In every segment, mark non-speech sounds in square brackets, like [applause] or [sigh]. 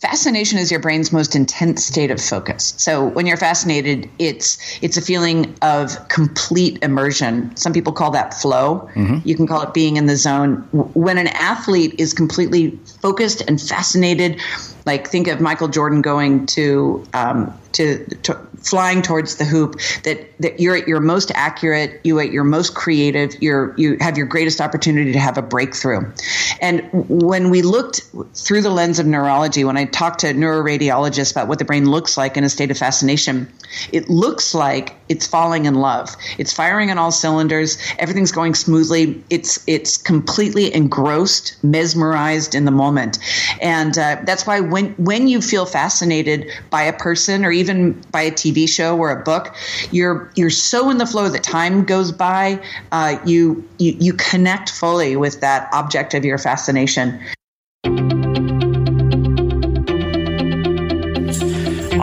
Fascination is your brain's most intense state of focus. So when you're fascinated, it's it's a feeling of complete immersion. Some people call that flow. Mm-hmm. You can call it being in the zone. When an athlete is completely focused and fascinated, like think of Michael Jordan going to um, to, to, flying towards the hoop. That that you're at your most accurate, you at your most creative. You're you have your greatest opportunity to have a breakthrough. And when we looked through the lens of neurology, when I talked to neuroradiologists about what the brain looks like in a state of fascination, it looks like it's falling in love. It's firing on all cylinders. Everything's going smoothly. It's it's completely engrossed, mesmerized in the moment, and uh, that's why when when you feel fascinated by a person or even by a TV show or a book, you're you're so in the flow that time goes by. Uh, you, you you connect fully with that object of your fascination.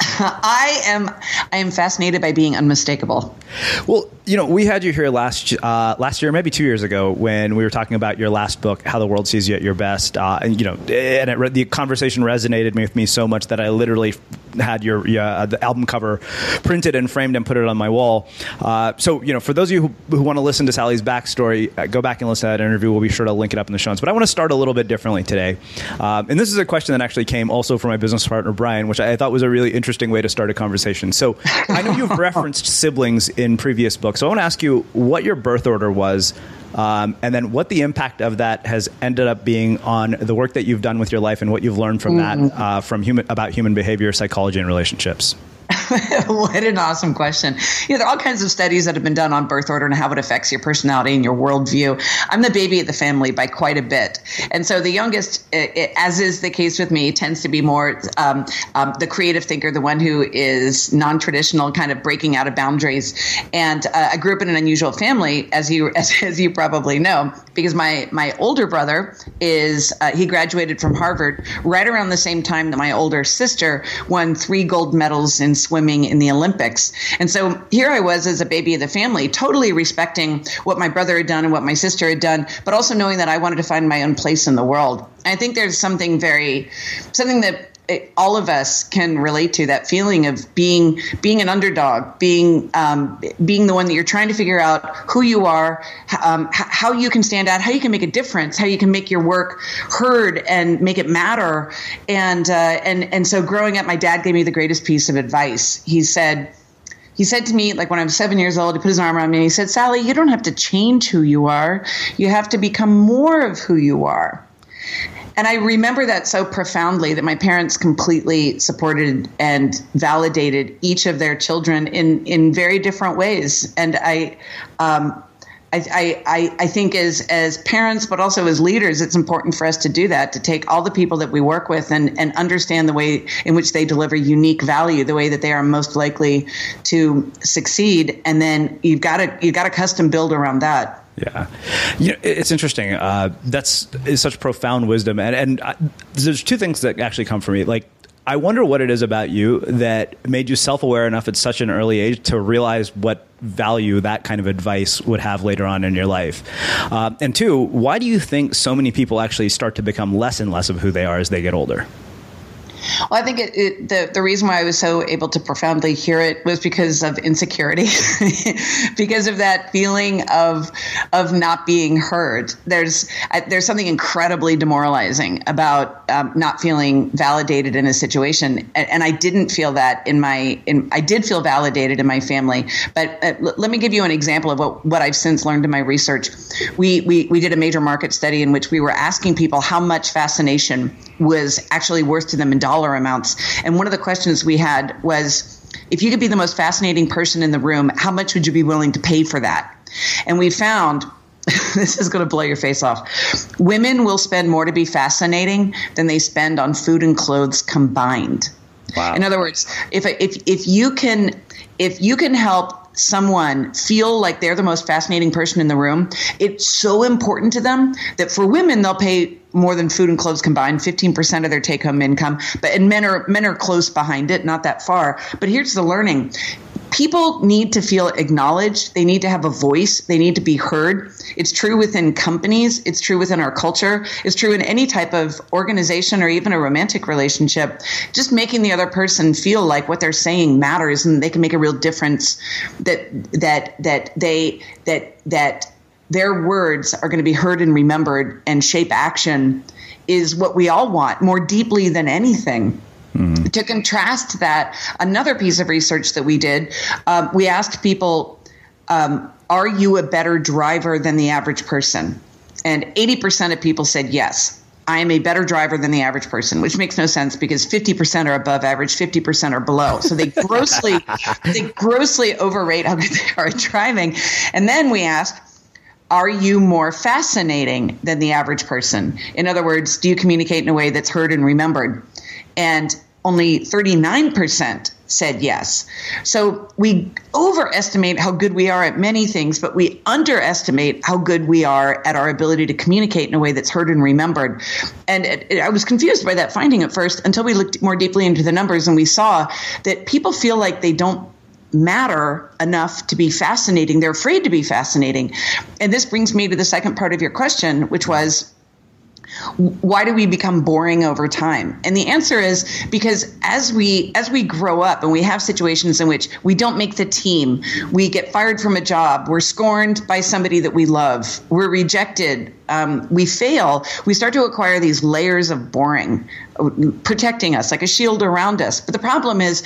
[laughs] I am I am fascinated by being unmistakable. Well, you know, we had you here last uh, last year, maybe two years ago, when we were talking about your last book, "How the World Sees You at Your Best," uh, and you know, and it, the conversation resonated with me so much that I literally had your uh, the album cover printed and framed and put it on my wall. Uh, so, you know, for those of you who, who want to listen to Sally's backstory, uh, go back and listen to that interview. We'll be sure to link it up in the show notes. But I want to start a little bit differently today, um, and this is a question that actually came also from my business partner Brian, which I thought was a really interesting way to start a conversation. So, I know you've [laughs] referenced siblings in previous books, so I want to ask you what your birth order was. Um, and then what the impact of that has ended up being on the work that you've done with your life and what you've learned from mm-hmm. that uh, from human about human behavior, psychology, and relationships. [laughs] what an awesome question. You know, there are all kinds of studies that have been done on birth order and how it affects your personality and your worldview. I'm the baby of the family by quite a bit. And so the youngest, as is the case with me, tends to be more um, um, the creative thinker, the one who is non traditional, kind of breaking out of boundaries. And uh, I grew up in an unusual family, as you, as, [laughs] as you probably know, because my, my older brother is, uh, he graduated from Harvard right around the same time that my older sister won three gold medals in swimming in the Olympics. And so here I was as a baby of the family, totally respecting what my brother had done and what my sister had done, but also knowing that I wanted to find my own place in the world. I think there's something very, something that it, all of us can relate to that feeling of being being an underdog, being um, being the one that you're trying to figure out who you are, um, h- how you can stand out, how you can make a difference, how you can make your work heard and make it matter. And uh, and and so growing up, my dad gave me the greatest piece of advice. He said. He said to me, like when I was seven years old, he put his arm around me and he said, Sally, you don't have to change who you are. You have to become more of who you are. And I remember that so profoundly that my parents completely supported and validated each of their children in, in very different ways. And I, um, I, I, I think as as parents, but also as leaders, it's important for us to do that, to take all the people that we work with and, and understand the way in which they deliver unique value, the way that they are most likely to succeed. And then you've got to you've got to custom build around that. Yeah, you know, it's interesting. Uh, that's is such profound wisdom, and and I, there's two things that actually come from me. Like, I wonder what it is about you that made you self aware enough at such an early age to realize what value that kind of advice would have later on in your life. Uh, and two, why do you think so many people actually start to become less and less of who they are as they get older? Well, I think it, it, the the reason why I was so able to profoundly hear it was because of insecurity, [laughs] because of that feeling of of not being heard. There's there's something incredibly demoralizing about um, not feeling validated in a situation, and, and, I didn't feel that in my in I did feel validated in my family. But uh, l- let me give you an example of what what I've since learned in my research. We we we did a major market study in which we were asking people how much fascination was actually worth to them in dollar amounts. And one of the questions we had was if you could be the most fascinating person in the room, how much would you be willing to pay for that? And we found [laughs] this is going to blow your face off. Women will spend more to be fascinating than they spend on food and clothes combined. Wow. In other words, if if if you can if you can help someone feel like they're the most fascinating person in the room, it's so important to them that for women they'll pay more than food and clothes combined, 15% of their take home income. But and men are men are close behind it, not that far. But here's the learning people need to feel acknowledged. They need to have a voice. They need to be heard. It's true within companies. It's true within our culture. It's true in any type of organization or even a romantic relationship. Just making the other person feel like what they're saying matters and they can make a real difference that, that, that they, that, that their words are going to be heard and remembered and shape action is what we all want more deeply than anything. Mm-hmm. To contrast that, another piece of research that we did, um, we asked people, um, Are you a better driver than the average person? And 80% of people said yes. I am a better driver than the average person, which makes no sense because 50% are above average, 50% are below. So they grossly, [laughs] they grossly overrate how good they are at driving. And then we asked, are you more fascinating than the average person? In other words, do you communicate in a way that's heard and remembered? And only 39% said yes. So we overestimate how good we are at many things, but we underestimate how good we are at our ability to communicate in a way that's heard and remembered. And it, it, I was confused by that finding at first until we looked more deeply into the numbers and we saw that people feel like they don't matter enough to be fascinating. They're afraid to be fascinating. And this brings me to the second part of your question, which was why do we become boring over time? And the answer is because as we as we grow up and we have situations in which we don't make the team we get fired from a job we're scorned by somebody that we love we're rejected um, we fail we start to acquire these layers of boring protecting us like a shield around us. But the problem is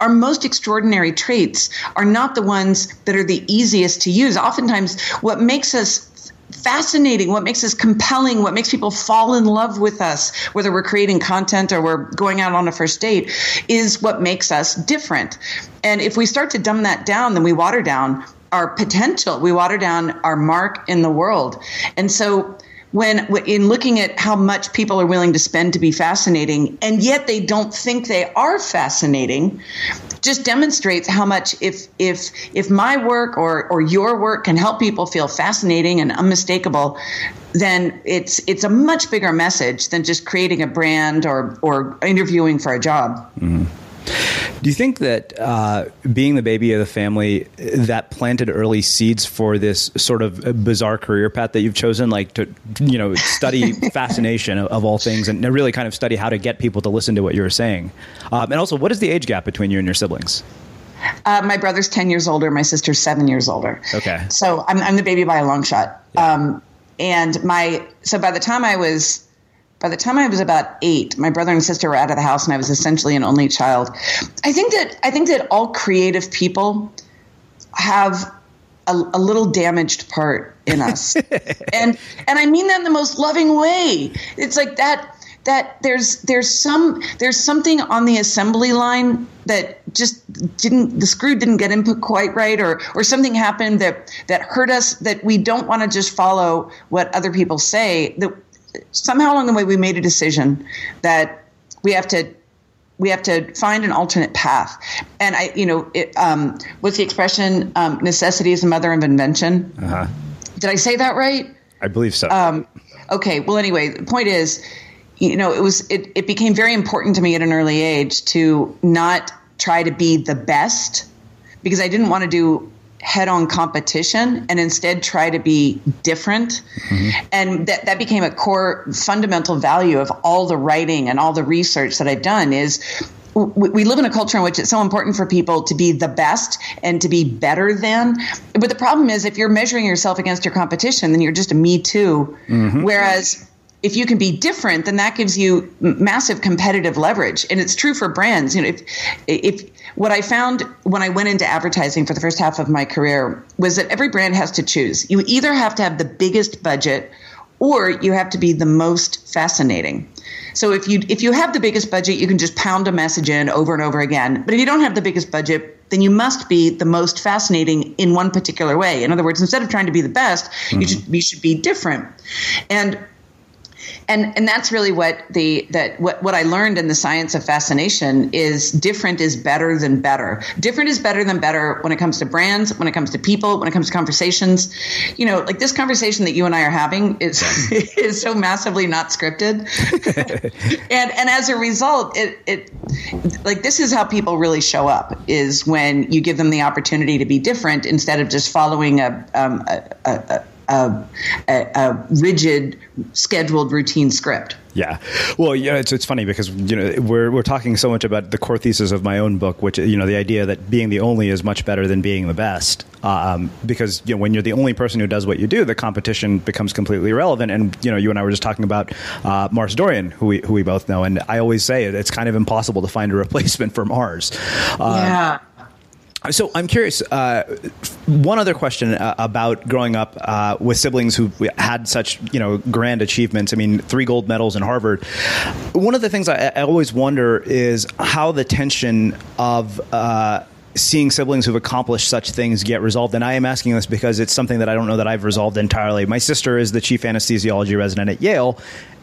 our most extraordinary traits are not the ones that are the easiest to use. Oftentimes what makes us fascinating, what makes us compelling, what makes people fall in love with us, whether we're creating content or we're going out on a first date, is what makes us different. And if we start to dumb that down, then we water down our potential, we water down our mark in the world. And so when in looking at how much people are willing to spend to be fascinating and yet they don't think they are fascinating just demonstrates how much if if if my work or or your work can help people feel fascinating and unmistakable then it's it's a much bigger message than just creating a brand or or interviewing for a job mm-hmm. Do you think that uh, being the baby of the family that planted early seeds for this sort of bizarre career path that you've chosen, like to you know study [laughs] fascination of, of, all things and really kind of study how to get people to listen to what you're saying, um, and also what is the age gap between you and your siblings? Uh, my brother's ten years older. My sister's seven years older. Okay. So I'm, I'm the baby by a long shot. Yeah. Um, and my so by the time I was by the time I was about eight, my brother and sister were out of the house, and I was essentially an only child. I think that I think that all creative people have a, a little damaged part in us, [laughs] and and I mean that in the most loving way. It's like that that there's there's some there's something on the assembly line that just didn't the screw didn't get input quite right or or something happened that that hurt us that we don't want to just follow what other people say that somehow along the way we made a decision that we have to we have to find an alternate path. And I, you know, it, um, what's the expression? Um, necessity is the mother of invention. Uh-huh. Did I say that right? I believe so. Um, okay. Well, anyway, the point is, you know, it was it, it became very important to me at an early age to not try to be the best because I didn't want to do head on competition and instead try to be different. Mm-hmm. And that, that became a core fundamental value of all the writing and all the research that I've done is we live in a culture in which it's so important for people to be the best and to be better than. But the problem is, if you're measuring yourself against your competition, then you're just a me too. Mm-hmm. Whereas if you can be different, then that gives you massive competitive leverage. And it's true for brands. You know, if, if what I found when I went into advertising for the first half of my career was that every brand has to choose. You either have to have the biggest budget or you have to be the most fascinating. So if you if you have the biggest budget, you can just pound a message in over and over again. But if you don't have the biggest budget, then you must be the most fascinating in one particular way. In other words, instead of trying to be the best, mm-hmm. you should you should be different. And and and that's really what the that what, what I learned in the science of fascination is different is better than better. Different is better than better when it comes to brands, when it comes to people, when it comes to conversations. You know, like this conversation that you and I are having is [laughs] is so massively not scripted. [laughs] and and as a result, it it like this is how people really show up is when you give them the opportunity to be different instead of just following a um, a, a, a a, a, a rigid, scheduled, routine script. Yeah. Well, yeah, it's, it's funny because, you know, we're, we're talking so much about the core thesis of my own book, which, you know, the idea that being the only is much better than being the best. Um, because, you know, when you're the only person who does what you do, the competition becomes completely irrelevant. And, you know, you and I were just talking about uh, Mars Dorian, who we, who we both know. And I always say it's kind of impossible to find a replacement for Mars. Uh, yeah. So I'm curious. Uh, one other question uh, about growing up uh, with siblings who had such you know grand achievements. I mean, three gold medals in Harvard. One of the things I, I always wonder is how the tension of uh, seeing siblings who've accomplished such things get resolved. And I am asking this because it's something that I don't know that I've resolved entirely. My sister is the chief anesthesiology resident at Yale,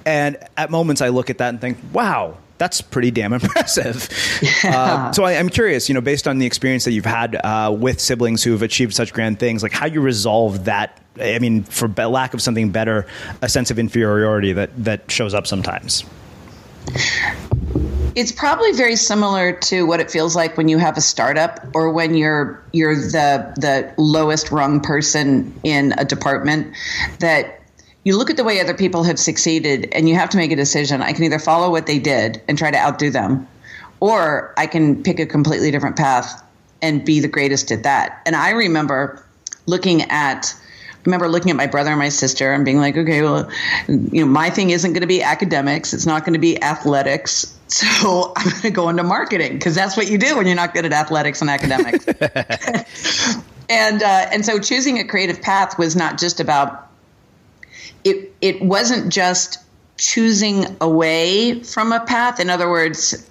and at moments I look at that and think, wow that's pretty damn impressive. [laughs] Yeah. Uh, so I, am curious, you know, based on the experience that you've had uh, with siblings who've achieved such grand things, like how you resolve that. I mean, for lack of something better, a sense of inferiority that that shows up sometimes. It's probably very similar to what it feels like when you have a startup or when you're you're the the lowest rung person in a department that you look at the way other people have succeeded and you have to make a decision. I can either follow what they did and try to outdo them, or I can pick a completely different path and be the greatest at that. And I remember looking at I remember looking at my brother and my sister and being like, okay, well, you know, my thing isn't going to be academics. It's not going to be athletics. [laughs] So I'm going to go into marketing because that's what you do when you're not good at athletics and academics. [laughs] [laughs] and uh, and so choosing a creative path was not just about it it wasn't just choosing away from a path. In other words,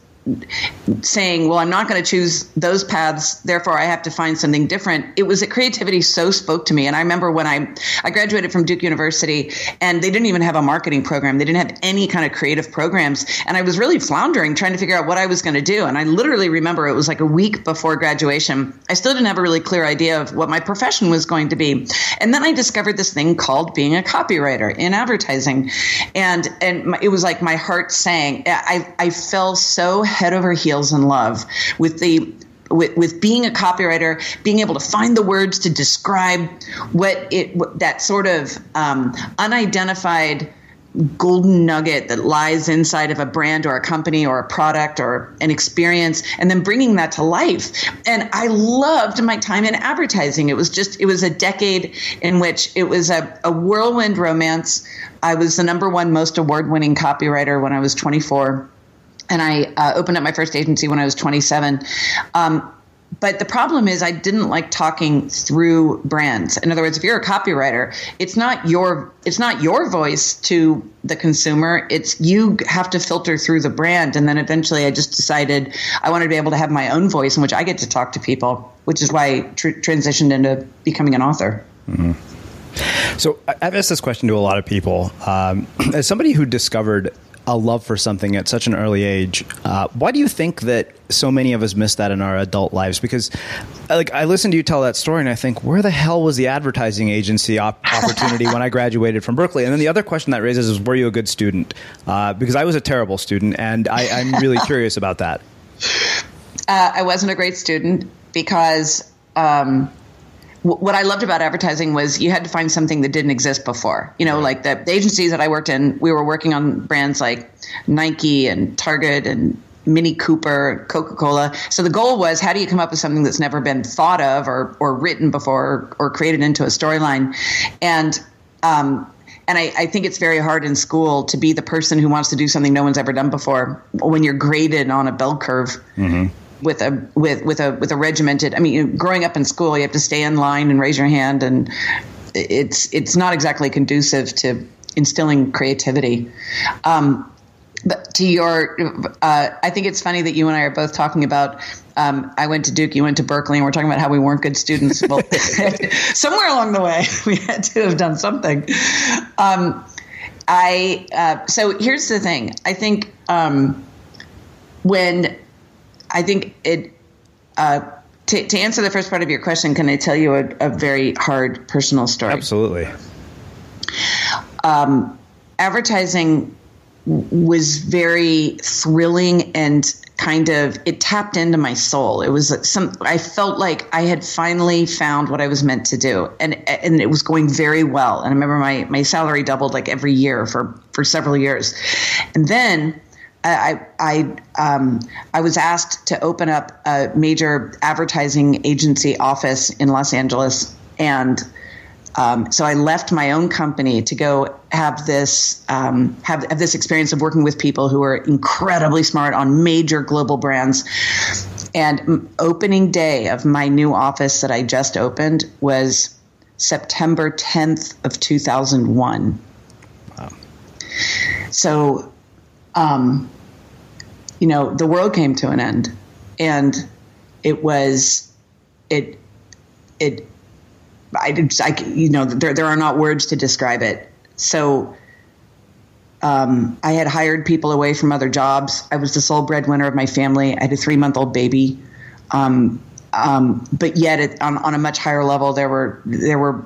saying, well, I'm not going to choose those paths, therefore I have to find something different. It was that creativity so spoke to me. And I remember when I, I graduated from Duke University and they didn't even have a marketing program. They didn't have any kind of creative programs. And I was really floundering trying to figure out what I was going to do. And I literally remember it was like a week before graduation. I still didn't have a really clear idea of what my profession was going to be. And then I discovered this thing called being a copywriter in advertising. And, and it was like my heart sang. I, I fell so head over heels in love with the with, with being a copywriter, being able to find the words to describe what it what, that sort of um, unidentified golden nugget that lies inside of a brand or a company or a product or an experience and then bringing that to life. And i loved my time in advertising. It was just it was a decade in which it was a, a whirlwind romance. I was the number one most award winning copywriter when i was 24 and I uh, opened up my first agency when I was 27. Um, but the problem is, I didn't like talking through brands. In other words, if you're a copywriter, it's not your it's not your voice to the consumer. It's you have to filter through the brand, and then eventually, I just decided I wanted to be able to have my own voice in which I get to talk to people, which is why I tr- transitioned into becoming an author. Mm-hmm. So I've asked this question to a lot of people. Um, [clears throat] as somebody who discovered a love for something at such an early age. Uh, why do you think that so many of us miss that in our adult lives? Because, like, I listen to you tell that story, and I think, where the hell was the advertising agency op- [laughs] opportunity when I graduated from Berkeley? And then the other question that raises is, were you a good student? Uh, because I was a terrible student, and I, am really [laughs] curious about that. Uh, I wasn't a great student because. Um, what I loved about advertising was you had to find something that didn't exist before. You know, like the, the agencies that I worked in, we were working on brands like Nike and Target and Mini Cooper, Coca Cola. So the goal was how do you come up with something that's never been thought of or, or written before or, or created into a storyline? And um, and I, I, think it's very hard in school to be the person who wants to do something no one's ever done before when you're graded on a bell curve. Mm-hmm with a with with a with a regimented. I mean, growing up in school, you have to stay in line and raise your hand, and it's it's not exactly conducive to instilling creativity. Um, but to your, uh, I think it's funny that you and I are both talking about. Um, I went to Duke, you went to Berkeley, and we're talking about how we weren't good students. Well, [laughs] somewhere along the way, [laughs] we had to have done something. Um, I uh, so here's the thing. I think um, when I think it. Uh, to, to answer the first part of your question, can I tell you a, a very hard personal story? Absolutely. Um, advertising was very thrilling and kind of it tapped into my soul. It was some I felt like I had finally found what I was meant to do, and and it was going very well. And I remember my my salary doubled like every year for for several years, and then. I I um, I was asked to open up a major advertising agency office in Los Angeles, and um, so I left my own company to go have this um, have, have this experience of working with people who are incredibly smart on major global brands. And opening day of my new office that I just opened was September 10th of 2001. Wow. So, um, you know, the world came to an end, and it was it it I, I you know, there, there are not words to describe it. So um, I had hired people away from other jobs. I was the sole breadwinner of my family. I had a three month old baby. Um, um, but yet, it, on, on a much higher level, there were there were.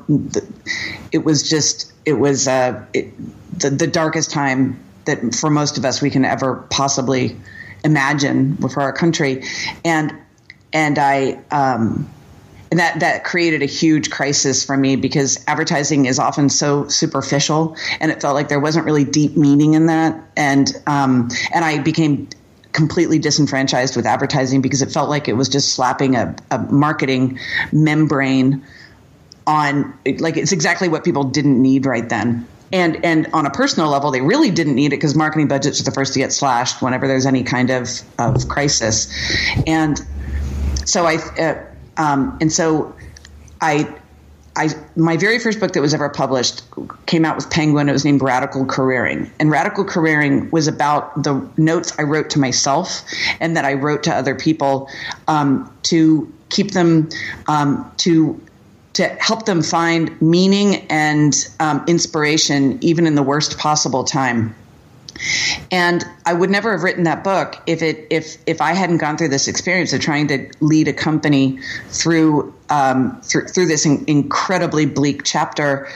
It was just it was uh, it, the the darkest time that for most of us we can ever possibly imagine for our country, and and I um, and that that created a huge crisis for me because advertising is often so superficial, and it felt like there wasn't really deep meaning in that, and um, and I became completely disenfranchised with advertising because it felt like it was just slapping a, a marketing membrane on like it's exactly what people didn't need right then and and on a personal level they really didn't need it because marketing budgets are the first to get slashed whenever there's any kind of of crisis and so i uh, um, and so I, I, my very first book that was ever published came out with Penguin. It was named Radical Careering. And Radical Careering was about the notes I wrote to myself and that I wrote to other people um, to keep them, um, to to help them find meaning and um, inspiration even in the worst possible time. And I would never have written that book if it if if I hadn't gone through this experience of trying to lead a company through um, through, through this in, incredibly bleak chapter.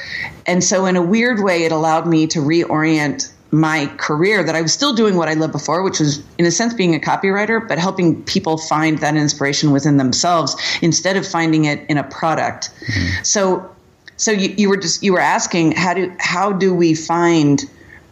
And so, in a weird way, it allowed me to reorient my career that I was still doing what I loved before, which was in a sense being a copywriter, but helping people find that inspiration within themselves instead of finding it in a product. Mm-hmm. So, so you, you were just you were asking how do how do we find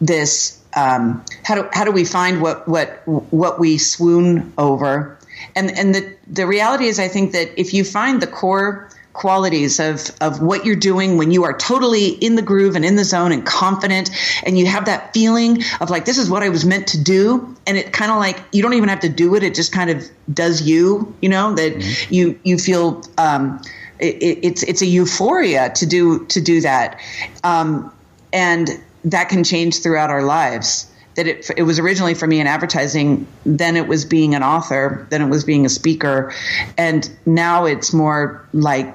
this um, how do how do we find what what what we swoon over? And and the the reality is, I think that if you find the core qualities of of what you're doing when you are totally in the groove and in the zone and confident and you have that feeling of like this is what I was meant to do and it kind of like you don't even have to do it it just kind of does you you know that mm-hmm. you you feel um, it, it's it's a euphoria to do to do that um, and that can change throughout our lives. That it, it was originally for me in advertising, then it was being an author, then it was being a speaker, and now it's more like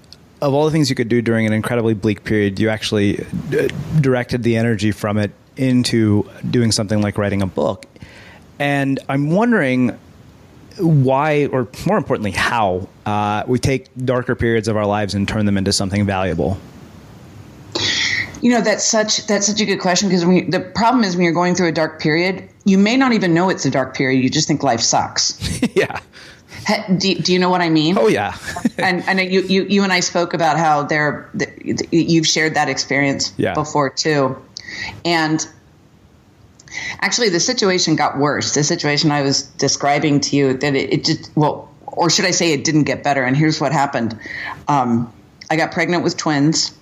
of all the things you could do during an incredibly bleak period, you actually uh, directed the energy from it into doing something like writing a book. And I'm wondering why, or more importantly, how uh, we take darker periods of our lives and turn them into something valuable. You know that's such that's such a good question because when you, the problem is when you're going through a dark period, you may not even know it's a dark period. You just think life sucks. [laughs] yeah. Do, do you know what I mean? Oh yeah. [laughs] and I know you, you you and I spoke about how there you've shared that experience yeah. before too, and actually the situation got worse. The situation I was describing to you that it, it just well, or should I say it didn't get better? And here's what happened: um, I got pregnant with twins,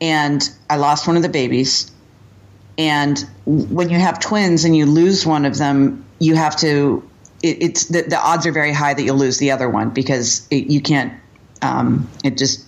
and I lost one of the babies. And when you have twins and you lose one of them, you have to. It, it's the, the odds are very high that you'll lose the other one because it, you can't. Um, it just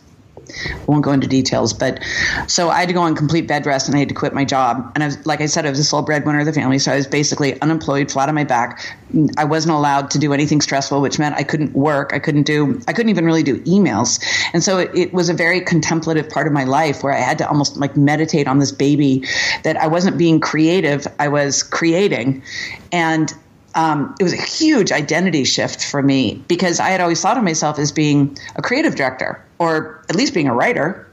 won't go into details, but so I had to go on complete bed rest and I had to quit my job. And I was, like I said, I was the sole breadwinner of the family, so I was basically unemployed, flat on my back. I wasn't allowed to do anything stressful, which meant I couldn't work. I couldn't do, I couldn't even really do emails. And so it, it was a very contemplative part of my life where I had to almost like meditate on this baby that I wasn't being creative, I was creating. And um, it was a huge identity shift for me because I had always thought of myself as being a creative director or at least being a writer.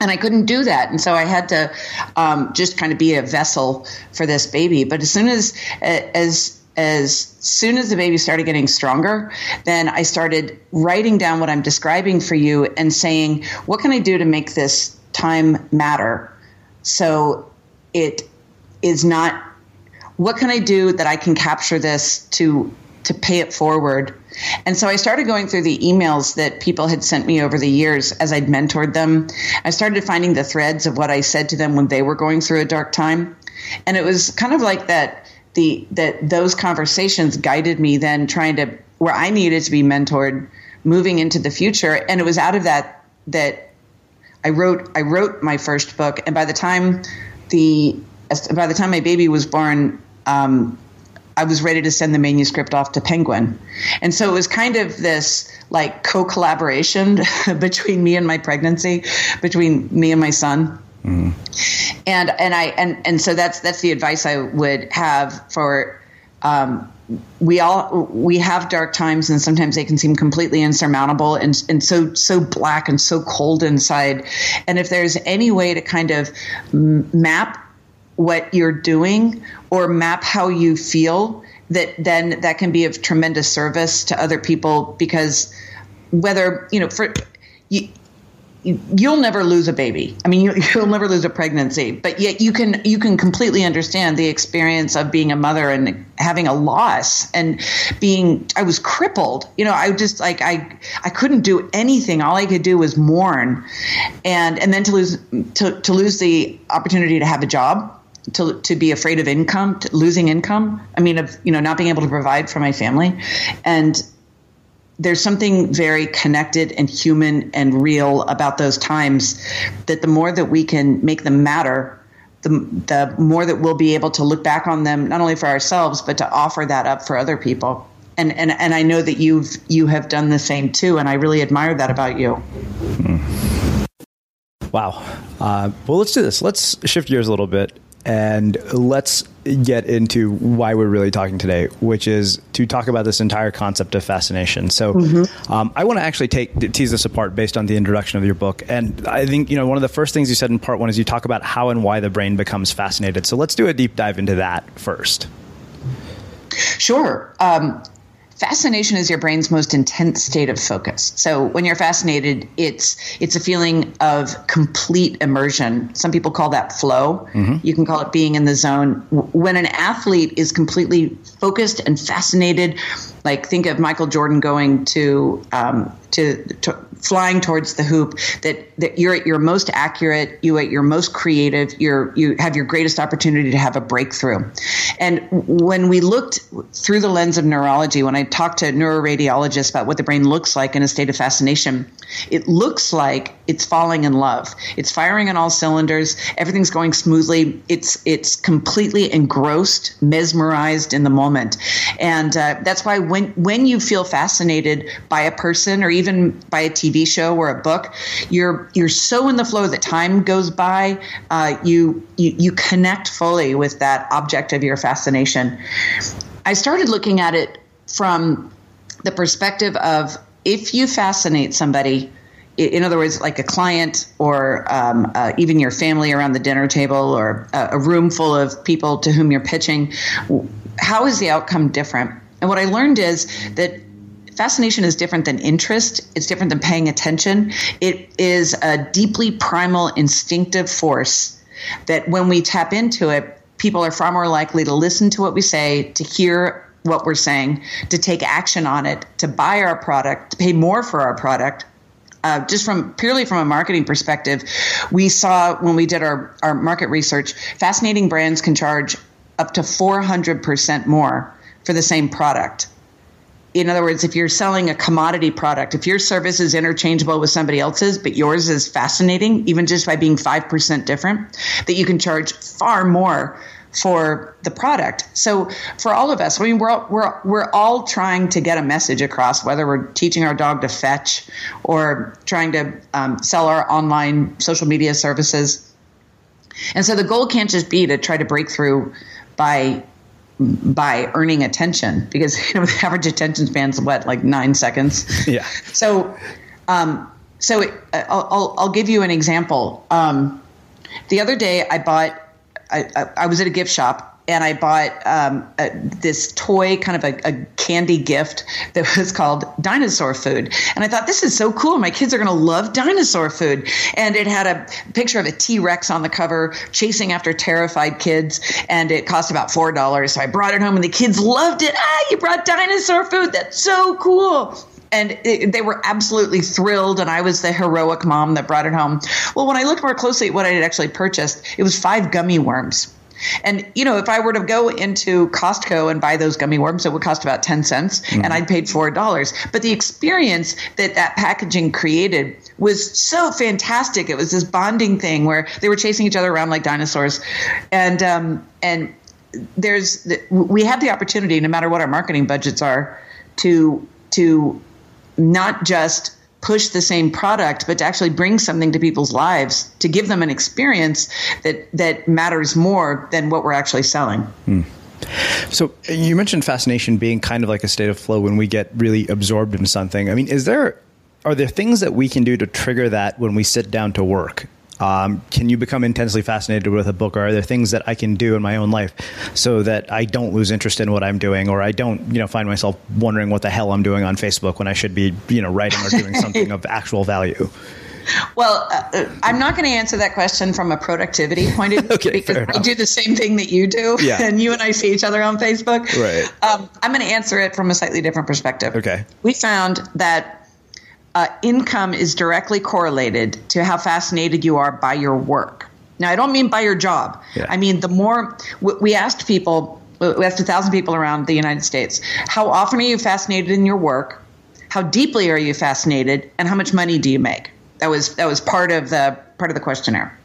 And I couldn't do that. And so I had to um, just kind of be a vessel for this baby. But as soon as, as, as soon as the baby started getting stronger, then I started writing down what I'm describing for you and saying, what can I do to make this time matter? So it is not what can I do that I can capture this to to pay it forward? And so I started going through the emails that people had sent me over the years as I'd mentored them. I started finding the threads of what I said to them when they were going through a dark time. And it was kind of like that the that those conversations guided me then trying to where I needed to be mentored moving into the future. And it was out of that that I wrote I wrote my first book and by the time the by the time my baby was born, um, I was ready to send the manuscript off to Penguin. And so it was kind of this like co collaboration [laughs] between me and my pregnancy, between me and my son. Mm. And and I and and so that's that's the advice I would have for um, we all we have dark times and sometimes they can seem completely insurmountable and and so so black and so cold inside and if there's any way to kind of map what you're doing or map how you feel that then that can be of tremendous service to other people because whether you know for you, you'll never lose a baby. I mean, [laughs] you, will never lose a pregnancy, but yet you can you can completely understand the experience of being a mother and having a loss and being. I was crippled. You know, I just like I I couldn't do anything. All I could do was mourn, and and then to lose to to lose the opportunity to have a job. To, to be afraid of income, losing income. I mean, of you know not being able to provide for my family, and there's something very connected and human and real about those times that the more that we can make them matter the, the more that we'll be able to look back on them not only for ourselves but to offer that up for other people. And and, and I know that you've you have done the same too and I really admire that about you. Wow. Uh, well let's do this. Let's shift gears a little bit and let's get into why we're really talking today, which is to talk about this entire concept of fascination. So, mm-hmm. um, I want to actually take tease this apart based on the introduction of your book, and I think you know one of the first things you said in part one is you talk about how and why the brain becomes fascinated. So, let's do a deep dive into that first. Sure. Um, fascination is your brain's most intense state of focus. So when you're fascinated it's it's a feeling of complete immersion. Some people call that flow. Mm-hmm. you can call it being in the zone. When an athlete is completely focused and fascinated like think of michael jordan going to um, to, to flying towards the hoop that, that you're at your most accurate you at your most creative you're you have your greatest opportunity to have a breakthrough. And when we looked through the lens of neurology when i talked to neuroradiologists about what the brain looks like in a state of fascination it looks like it's falling in love. It's firing on all cylinders. Everything's going smoothly. It's it's completely engrossed mesmerized in the moment. And uh, that's why when when you feel fascinated by a person or even by a TV show or a book, you're you're so in the flow that time goes by. Uh, you, you you connect fully with that object of your fascination. I started looking at it from the perspective of if you fascinate somebody, in other words, like a client or um, uh, even your family around the dinner table or a, a, room full of people to whom you're pitching, how is the outcome different? And what I learned is that fascination is different than interest. It's different than paying attention. It is a deeply primal, instinctive force that when we tap into it, people are far more likely to listen to what we say, to hear what we're saying, to take action on it, to buy our product, to pay more for our product. Uh, just from purely from a marketing perspective, we saw when we did our, our market research, fascinating brands can charge up to 400% more for the same product in other words, if you're selling a commodity product, if your service is interchangeable with somebody else's, but yours is fascinating, even just by being 5% different, that you can charge far more for the product. So for all of us, I mean, we're, we're, we're all trying to get a message across, whether we're teaching our dog to fetch or trying to um, sell our online social media services. And so the goal can't just be to try to break through by by earning attention because you know the average attention span's what like nine seconds. Yeah. [laughs] So, um, so it, I'll, I'll, I'll give you an example. Um, the other day I bought I, I, I was at a gift shop and I bought um, a, this toy, kind of a, a, candy gift that was called dinosaur food. And I thought, this is so cool. My kids are going to love dinosaur food. And it had a picture of a T Rex on the cover chasing after terrified kids. And it cost about $4. So I brought it home and the kids loved it. Ah, you brought dinosaur food. That's so cool and it, they were absolutely thrilled and i was the heroic mom that brought it home well when i looked more closely at what i had actually purchased it was five gummy worms and you know, if I were to go into Costco and buy those gummy worms, it would cost about ten cents, mm-hmm. and I'd paid four dollars. But the experience that that packaging created was so fantastic. It was this bonding thing where they were chasing each other around like dinosaurs, and um, and there's we have the opportunity, no matter what our marketing budgets are, to to not just push the same product, but to actually bring something to people's lives to give them an experience that that matters more than what we're actually selling. Hmm. So you mentioned fascination being kind of like a state of flow when we get really absorbed in something. I mean, is there are there things that we can do to trigger that when we sit down to work? Um, can you become intensely fascinated with a book, or are there things that I can do in my own life so that I don't lose interest in what I'm doing, or I don't, you know, find myself wondering what the hell I'm doing on Facebook when I should be, you know, writing or doing something of actual value? Well, uh, uh I'm not going to answer that question from a productivity point of [laughs] view okay, because I do the same thing that you do, yeah. [laughs] and you and I see each other on Facebook. Right. Um, I'm going to answer it from a slightly different perspective. Okay. We found that uh, income is directly correlated to how fascinated you are by your work. Now, I don't mean by your job. Yeah. I mean the more we asked people, we asked a thousand people around the United States, how often are you fascinated in your work? How deeply are you fascinated, and how much money do you make? That was that was part of the part of the questionnaire.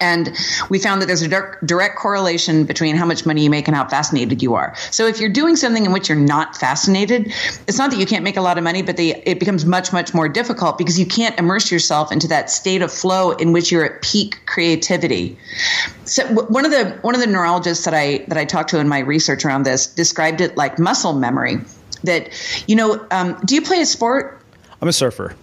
And we found that there's a direct, correlation between how much money you make and how fascinated you are. So if you're doing something in which you're not fascinated, it's not that you can't make a lot of money, but the, it becomes much, much more difficult because you can't immerse yourself into that state of flow in which you're at peak creativity. So one of the one of the neurologists that I that I talked to in my research around this described it like muscle memory. That you know, um, do you play a sport? I'm a surfer.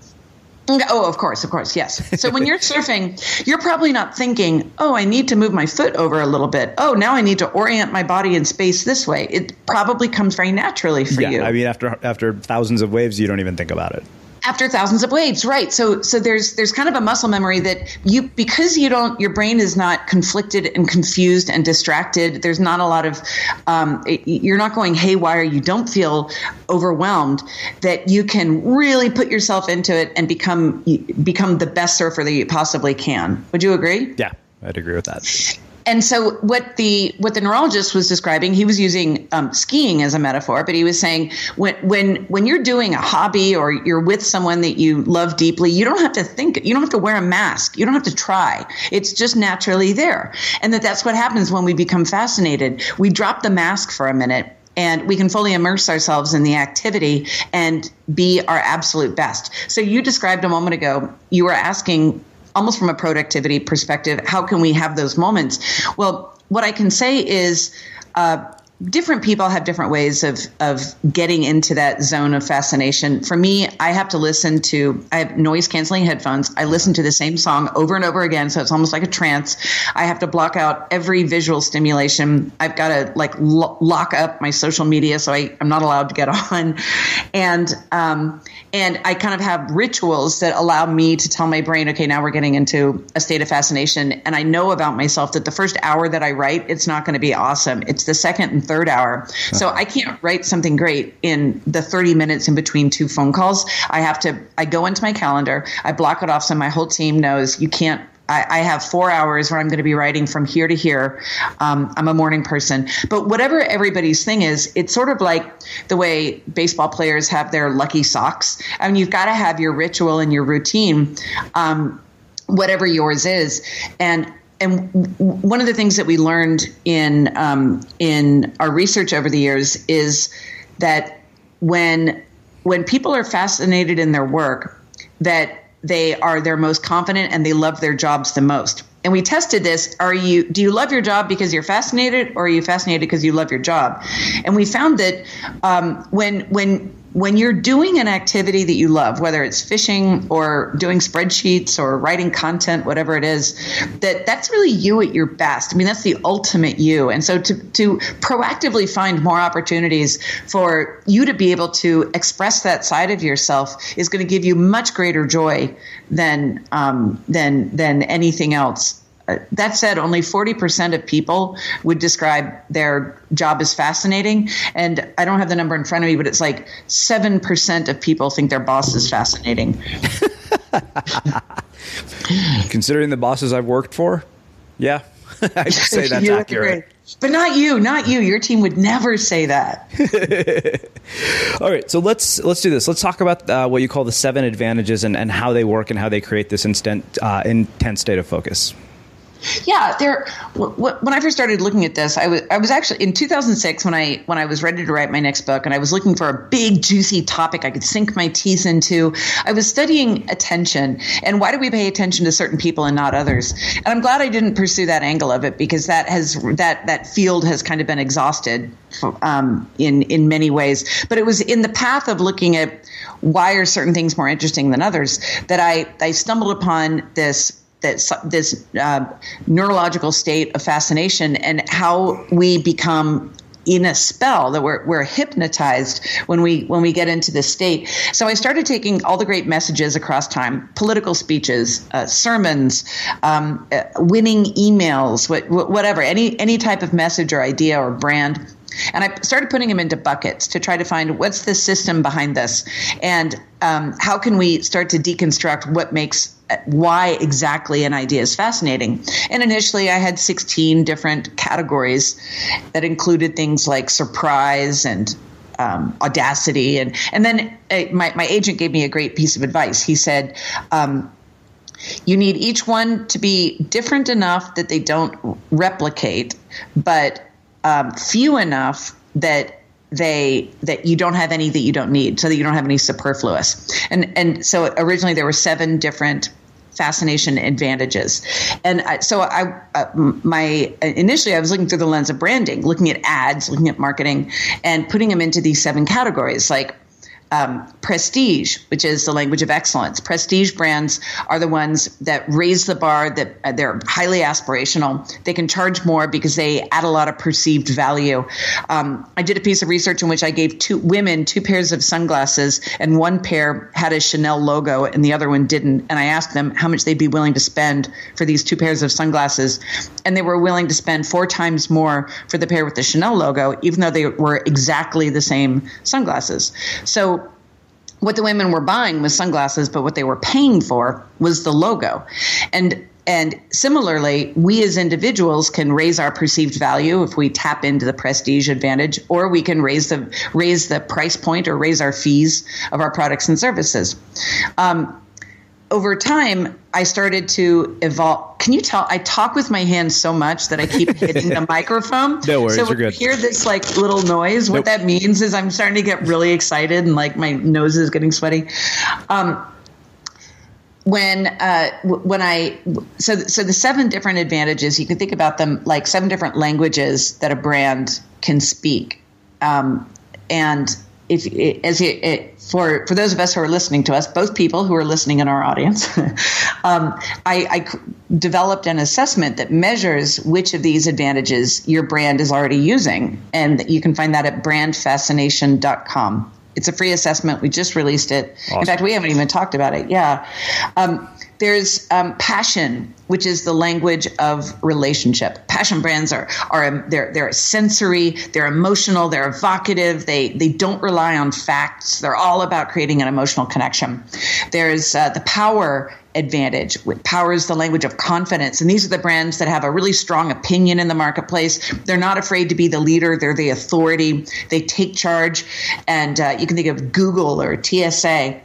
Oh, of course, of course, yes. So when you're surfing, you're probably not thinking, "Oh, I need to move my foot over a little bit. Oh, now I need to orient my body in space this way." It probably comes very naturally for yeah, you. I mean, after after thousands of waves, you don't even think about it after thousands of waves right. So so there's there's kind of a muscle memory that you because you don't your brain is not conflicted and confused and distracted there's not a lot of um, you're not going haywire you don't feel overwhelmed that you can really put yourself into it and become become the best surfer that you possibly can. Would you agree? Yeah i'd agree with that and so what the what the neurologist was describing, he was using um, skiing as a metaphor, but he was saying when when when you're doing a hobby or you're with someone that you love deeply, you don't have to think, you don't have to wear a mask, you don't have to try. It's just naturally there, and that that's what happens when we become fascinated. We drop the mask for a minute and we can fully immerse ourselves in the activity and be our absolute best. So you described a moment ago, you were asking almost from a productivity perspective, how can we have those moments? Well, what I can say is, uh, different people have different ways of of getting into that zone of fascination. For me, I have to listen to I have noise canceling headphones. I listen to the same song over and over again, so it's almost like a trance. I have to block out every visual stimulation. I've got to like lo- lock up my social media, so I, I'm not allowed to get [laughs] on, and um, and I kind of have rituals that allow me to tell my brain, okay, now we're getting into a state of fascination, and I know about myself that the first hour that I write, it's not going to be awesome. It's the second and third hour. So I can't write something great in the 30 minutes in between two phone calls. I have to, I go into my calendar, I block it off so my whole team knows you can't I, have four hours where I'm going to be writing from here to here. Um, I'm a morning person. But whatever everybody's thing is, it's sort of like the way baseball players have their lucky socks. I mean, you've got to have your ritual and your routine, um, whatever yours is. And and one of the things that we learned in um, in our research over the years is that when when people are fascinated in their work, that they are their most confident and they love their jobs the most. And we tested this. Are you do you love your job because you're fascinated, or are you fascinated because you love your job? And we found that um, when when when you're doing an activity that you love, whether it's fishing or doing spreadsheets or writing content, whatever it is, that that's really you at your best. I mean, that's the ultimate you. And so to, to proactively find more opportunities for you to be able to express that side of yourself is going to give you much greater joy than, um, than, than anything else that said, only 40% of people would describe their job as fascinating. And I don't have the number in front of me, but it's like 7% of people think their boss is fascinating. [laughs] Considering the bosses I've worked for, yeah, [laughs] I'd say [laughs] that's accurate. But not you, not you. Your team would never say that. All right, so let's let's do this. Let's talk about uh, what you call the seven advantages and, and how they work and how they create this instant uh, intense state of focus. Yeah, there. When I first started looking at this, I was I was actually in 2006 when I when I was ready to write my next book, and I was looking for a big juicy topic I could sink my teeth into. I was studying attention and why do we pay attention to certain people and not others. And I'm glad I didn't pursue that angle of it because that has that that field has kind of been exhausted um, in in many ways. But it was in the path of looking at why are certain things more interesting than others that I I stumbled upon this that this uh, neurological state of fascination and how we become in a spell that we're, we're hypnotized when we when we get into this state. So i started taking all the great messages across time political speeches uh, sermons um, uh, winning emails what, whatever any any type of message or idea or brand. And I started putting them into buckets to try to find what's the system behind this and um, how can we start to deconstruct what makes why exactly an idea is fascinating. And initially, I had 16 different categories that included things like surprise and um, audacity. And, and then uh, my, my agent gave me a great piece of advice. He said, um, you need each one to be different enough that they don't replicate, but um, few enough that they that you don't have any that you don't need so that you don't have any superfluous and and so originally there were seven different fascination advantages. And I, so i uh, my initially i was looking through the lens of branding looking at ads looking at marketing and putting them into these seven categories like um, prestige, which is the language of excellence. Prestige brands are the ones that raise the bar, that uh, they're highly aspirational. They can charge more because they add a lot of perceived value. Um, I did a piece of research in which I gave two women two pairs of sunglasses, and one pair had a Chanel logo and the other one didn't. And I asked them how much they'd be willing to spend for these two pairs of sunglasses. And they were willing to spend four times more for the pair with the Chanel logo, even though they were exactly the same sunglasses. So what the women were buying was sunglasses, but what they were paying for was the logo. And and similarly, we as individuals can raise our perceived value if we tap into the prestige advantage, or we can raise the raise the price point or raise our fees of our products and services. Um, over time, I started to evolve. Can you tell? I talk with my hands so much that I keep hitting the [laughs] microphone. No worries, so you're good. hear this like little noise. What nope. that means is I'm starting to get really excited and like my nose is getting sweaty. Um, when uh, when I so so the seven different advantages you can think about them like seven different languages that a brand can speak, um, and if as it, for for those of us who are listening to us, both people who are listening in our audience, [laughs] um, I, I developed an assessment that measures which of these advantages your brand is already using, and you can find that at brandfascination.com. It's a free assessment. We just released it. Awesome. In fact, we haven't even talked about it. Yeah. Um, there's um, passion, which is the language of relationship. Passion brands are are they're they're sensory, they're emotional, they're evocative. They they don't rely on facts. They're all about creating an emotional connection. There's uh, the power advantage. Power is the language of confidence. And these are the brands that have a really strong opinion in the marketplace. They're not afraid to be the leader, they're the authority. They take charge. And uh, you can think of Google or TSA.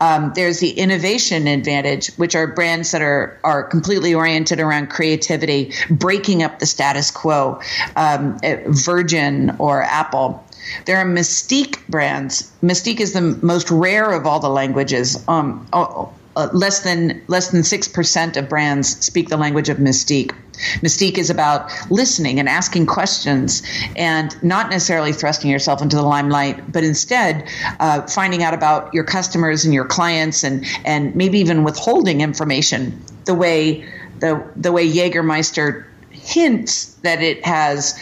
Um, there's the innovation advantage, which are brands that are are completely oriented around creativity, breaking up the status quo. Um, Virgin or Apple. There are mystique brands. Mystique is the most rare of all the languages. Um, uh, less than less than six percent of brands speak the language of mystique. Mystique is about listening and asking questions, and not necessarily thrusting yourself into the limelight, but instead uh, finding out about your customers and your clients, and and maybe even withholding information. The way the the way Jägermeister hints that it has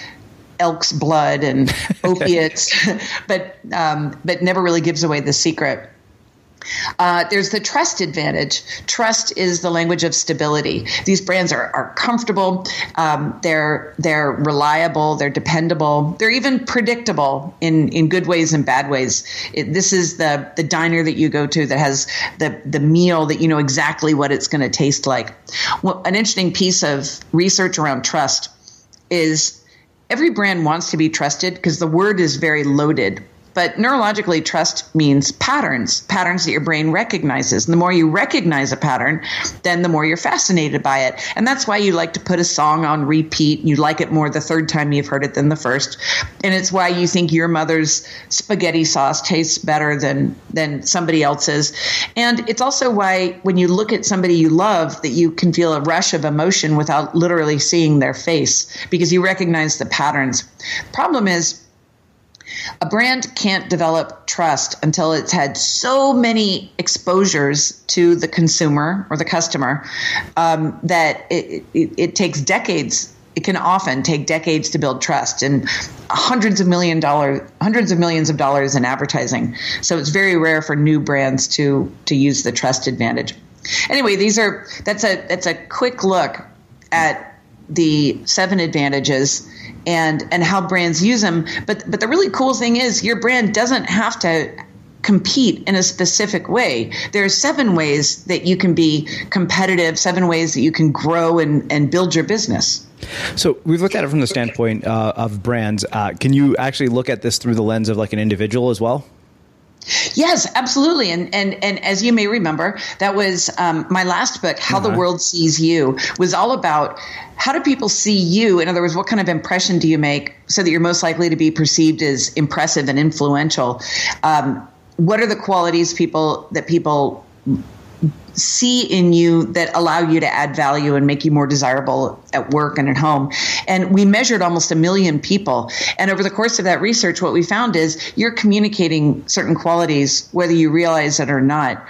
elk's blood and [laughs] opiates, [laughs] but um, but never really gives away the secret. Uh, there's the trust advantage. Trust is the language of stability. These brands are, are comfortable, um, they're they're reliable, they're dependable, they're even predictable in, in good ways and bad ways. It, this is the the diner that you go to that has the the meal that you know exactly what it's going to taste like. Well, an interesting piece of research around trust is every brand wants to be trusted because the word is very loaded but neurologically, trust means patterns, patterns that your brain recognizes. And the more you recognize a pattern, then the more you're fascinated by it. And that's why you like to put a song on repeat. You like it more the third time you've heard it than the first. And it's why you think your mother's spaghetti sauce tastes better than, than somebody else's. And it's also why when you look at somebody you love, that you can feel a rush of emotion without literally seeing their face because you recognize the patterns. Problem is, a brand can't develop trust until it's had so many exposures to the consumer or the customer um, that it, it, it takes decades it can often take decades to build trust and hundreds of million dollars hundreds of millions of dollars in advertising. So it's very rare for new brands to to use the trust advantage. Anyway these are that's a that's a quick look at the seven advantages and and how brands use them. But but the really cool thing is your brand doesn't have to compete in a specific way. There are seven ways that you can be competitive, seven ways that you can grow and, and build your business. So we've looked at it from the standpoint uh, of brands. Uh, can you actually look at this through the lens of like an individual as well? Yes, absolutely. And and and as you may remember, that was um, my last book, How uh-huh. the World Sees You, was all about how do people see you? In other words, what kind of impression do you make so that you're most likely to be perceived as impressive and influential? Um, what are the qualities people that people see in you that allow you to add value and make you more desirable at work and at home. And we measured almost a million people. And over the course of that research, what we found is you're communicating certain qualities, whether you realize it or not.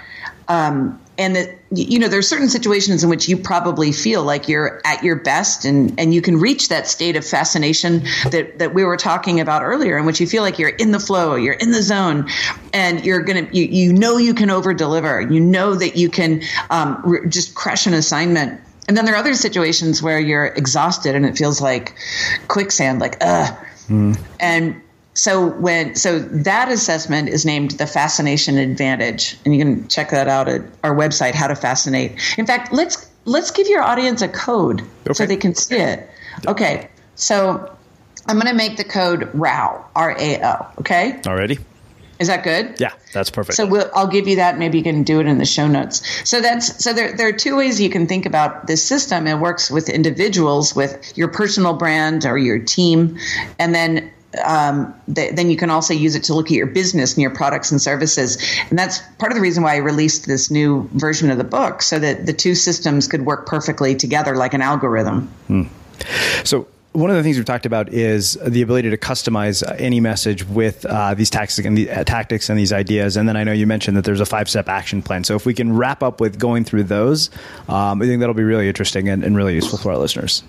Um, and that you know there's certain situations in which you probably feel like you're at your best and and you can reach that state of fascination that that we were talking about earlier in which you feel like you're in the flow you're in the zone and you're gonna you, you know you can over deliver you know that you can um, re- just crush an assignment. And then there are other situations where you're exhausted and it feels like quicksand like ugh. Mm. and so when so that assessment is named the fascination advantage and you can check that out at our website how to fascinate in fact let's let's give your audience a code okay. so they can see it okay so i'm going to make the code rao r-a-o okay already is that good? Yeah, that's perfect. So we'll, I'll give you that. Maybe you can do it in the show notes. So that's so there. There are two ways you can think about this system. It works with individuals, with your personal brand or your team, and then um, th- then you can also use it to look at your business and your products and services. And that's part of the reason why I released this new version of the book so that the two systems could work perfectly together like an algorithm. Hmm. So, one of the things we've talked about is the ability to customize any message with uh, these tactics and the uh, tactics and these ideas. And then I know you mentioned that there's a five step action plan. So if we can wrap up with going through those, um, I think that'll be really interesting and, and really useful for our listeners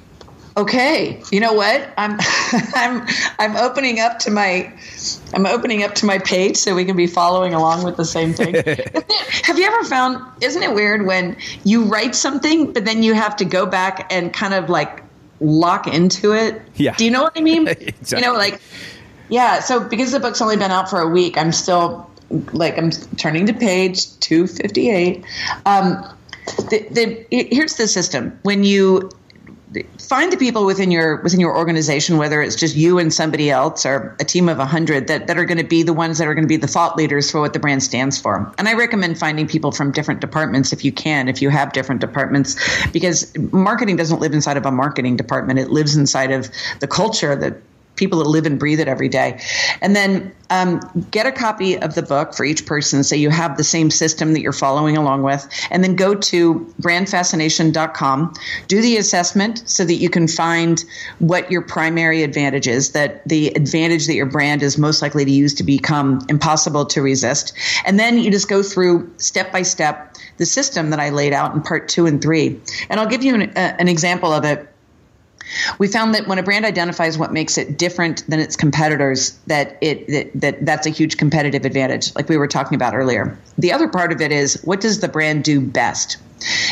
okay you know what? I'm [laughs] i'm i'm opening up to my i'm opening up to my page so we can be following along with the same thing. [laughs] Have you ever found isn't it weird when you write something but then you have to go back and kind of like lock into it? Yeah. Do you know what i mean? Exactly. [laughs] you know like yeah so because the book's only been out for a week i'm still like i'm turning to page 258 um the, the, here's the system. When you find the people within your within your organization, whether it's just you and somebody else or a team of hundred that, that are going to be the ones that are going to be the thought leaders for what the brand stands for. And I recommend finding people from different departments if you can, if you have different departments, because marketing doesn't live inside of a marketing department. It lives inside of the culture that people that live and breathe it every day. And then um, get a copy of the book for each person so you have the same system that you're following along with. And then go to brandfascination.com, do the assessment so that you can find what your primary advantage is, that the advantage that your brand is most likely to use to become impossible to resist. And then you just go through step by step the system that I laid out in part two and three. And I'll give you an, uh, an example of it we found that when a brand identifies what makes it different than its competitors, that it that, that that's a huge competitive advantage, like we were talking about earlier. The other part of it is what does the brand do best?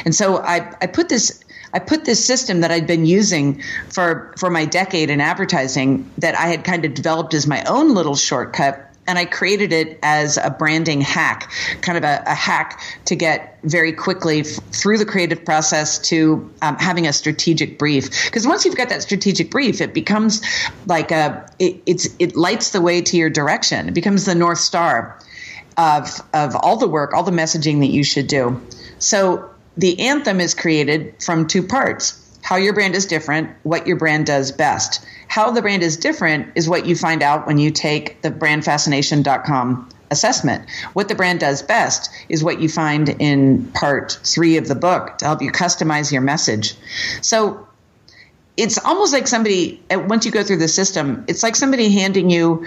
And so I, I put this I put this system that I'd been using for for my decade in advertising that I had kind of developed as my own little shortcut and I created it as a branding hack, kind of a, a hack to get very quickly f- through the creative process to um, having a strategic brief. Because once you've got that strategic brief, it becomes like a it, it's it lights the way to your direction. It becomes the north star of of all the work, all the messaging that you should do. So the anthem is created from two parts how your brand is different, what your brand does best. How the brand is different is what you find out when you take the brandfascination.com assessment. What the brand does best is what you find in part three of the book to help you customize your message. So it's almost like somebody, once you go through the system, it's like somebody handing you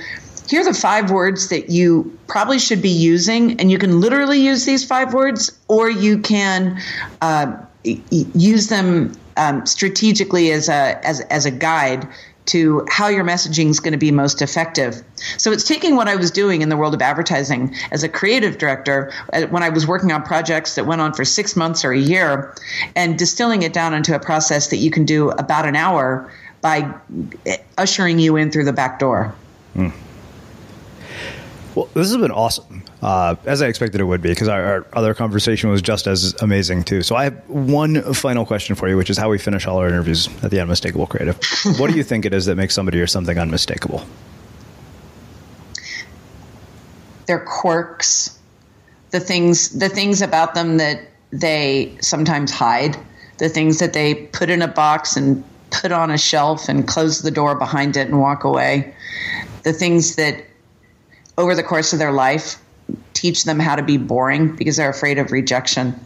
here are the five words that you probably should be using, and you can literally use these five words, or you can uh, use them um, strategically as a as as a guide to how your messaging is going to be most effective. So it's taking what I was doing in the world of advertising as a creative director uh, when I was working on projects that went on for six months or a year and distilling it down into a process that you can do about an hour by ushering you in through the back door. Mm. Well, this has been awesome, uh, as I expected it would be, because our, our, other conversation was just as amazing too. So I have one final question for you, which is how we finish all our interviews at the Unmistakable Creative. what do you think it is that makes somebody or something unmistakable? Their quirks, the things, the things about them that they sometimes hide, the things that they put in a box and put on a shelf and close the door behind it and walk away, the things that over the course of their life teach them how to be boring because they're afraid of rejection.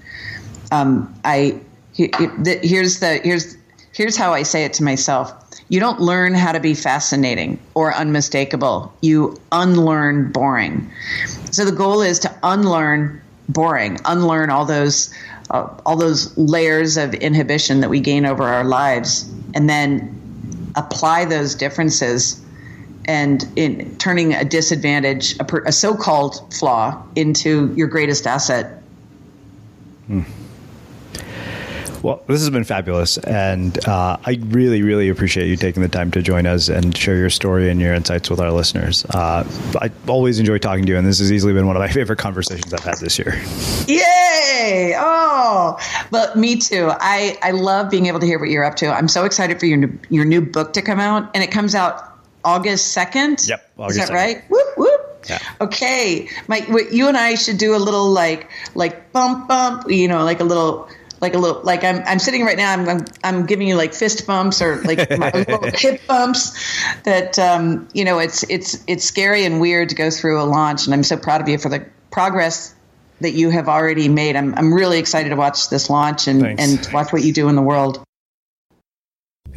Um, I here's the here's here's how I say it to myself. You don't learn how to be fascinating or unmistakable. You unlearn boring. So the goal is to unlearn boring, unlearn all those uh, all those layers of inhibition that we gain over our lives, and then apply those differences and in turning a disadvantage, a, per, a so-called flaw, into your greatest asset. Hmm. Well, this has been fabulous, and uh, I really, really appreciate you taking the time to join us and share your story and your insights with our listeners. Uh, I always enjoy talking to you, and this has easily been one of my [laughs] favorite conversations I've had this year. Yay! Oh, but me too. I I love being able to hear what you're up to. I'm so excited for your new, your new book to come out, and it comes out August 2nd? Yep. August Is that 2nd. right? Whoop, whoop. Yeah. Okay. Mike, you and I should do a little like, like bump, bump, you know, like a little, like a little, like I'm, I'm sitting right now, I'm, I'm, I'm giving you like fist bumps or like [laughs] hip bumps that, um, you know, it's, it's, it's scary and weird to go through a launch. And I'm so proud of you for the progress that you have already made. I'm, I'm really excited to watch this launch and, and watch what you do in the world.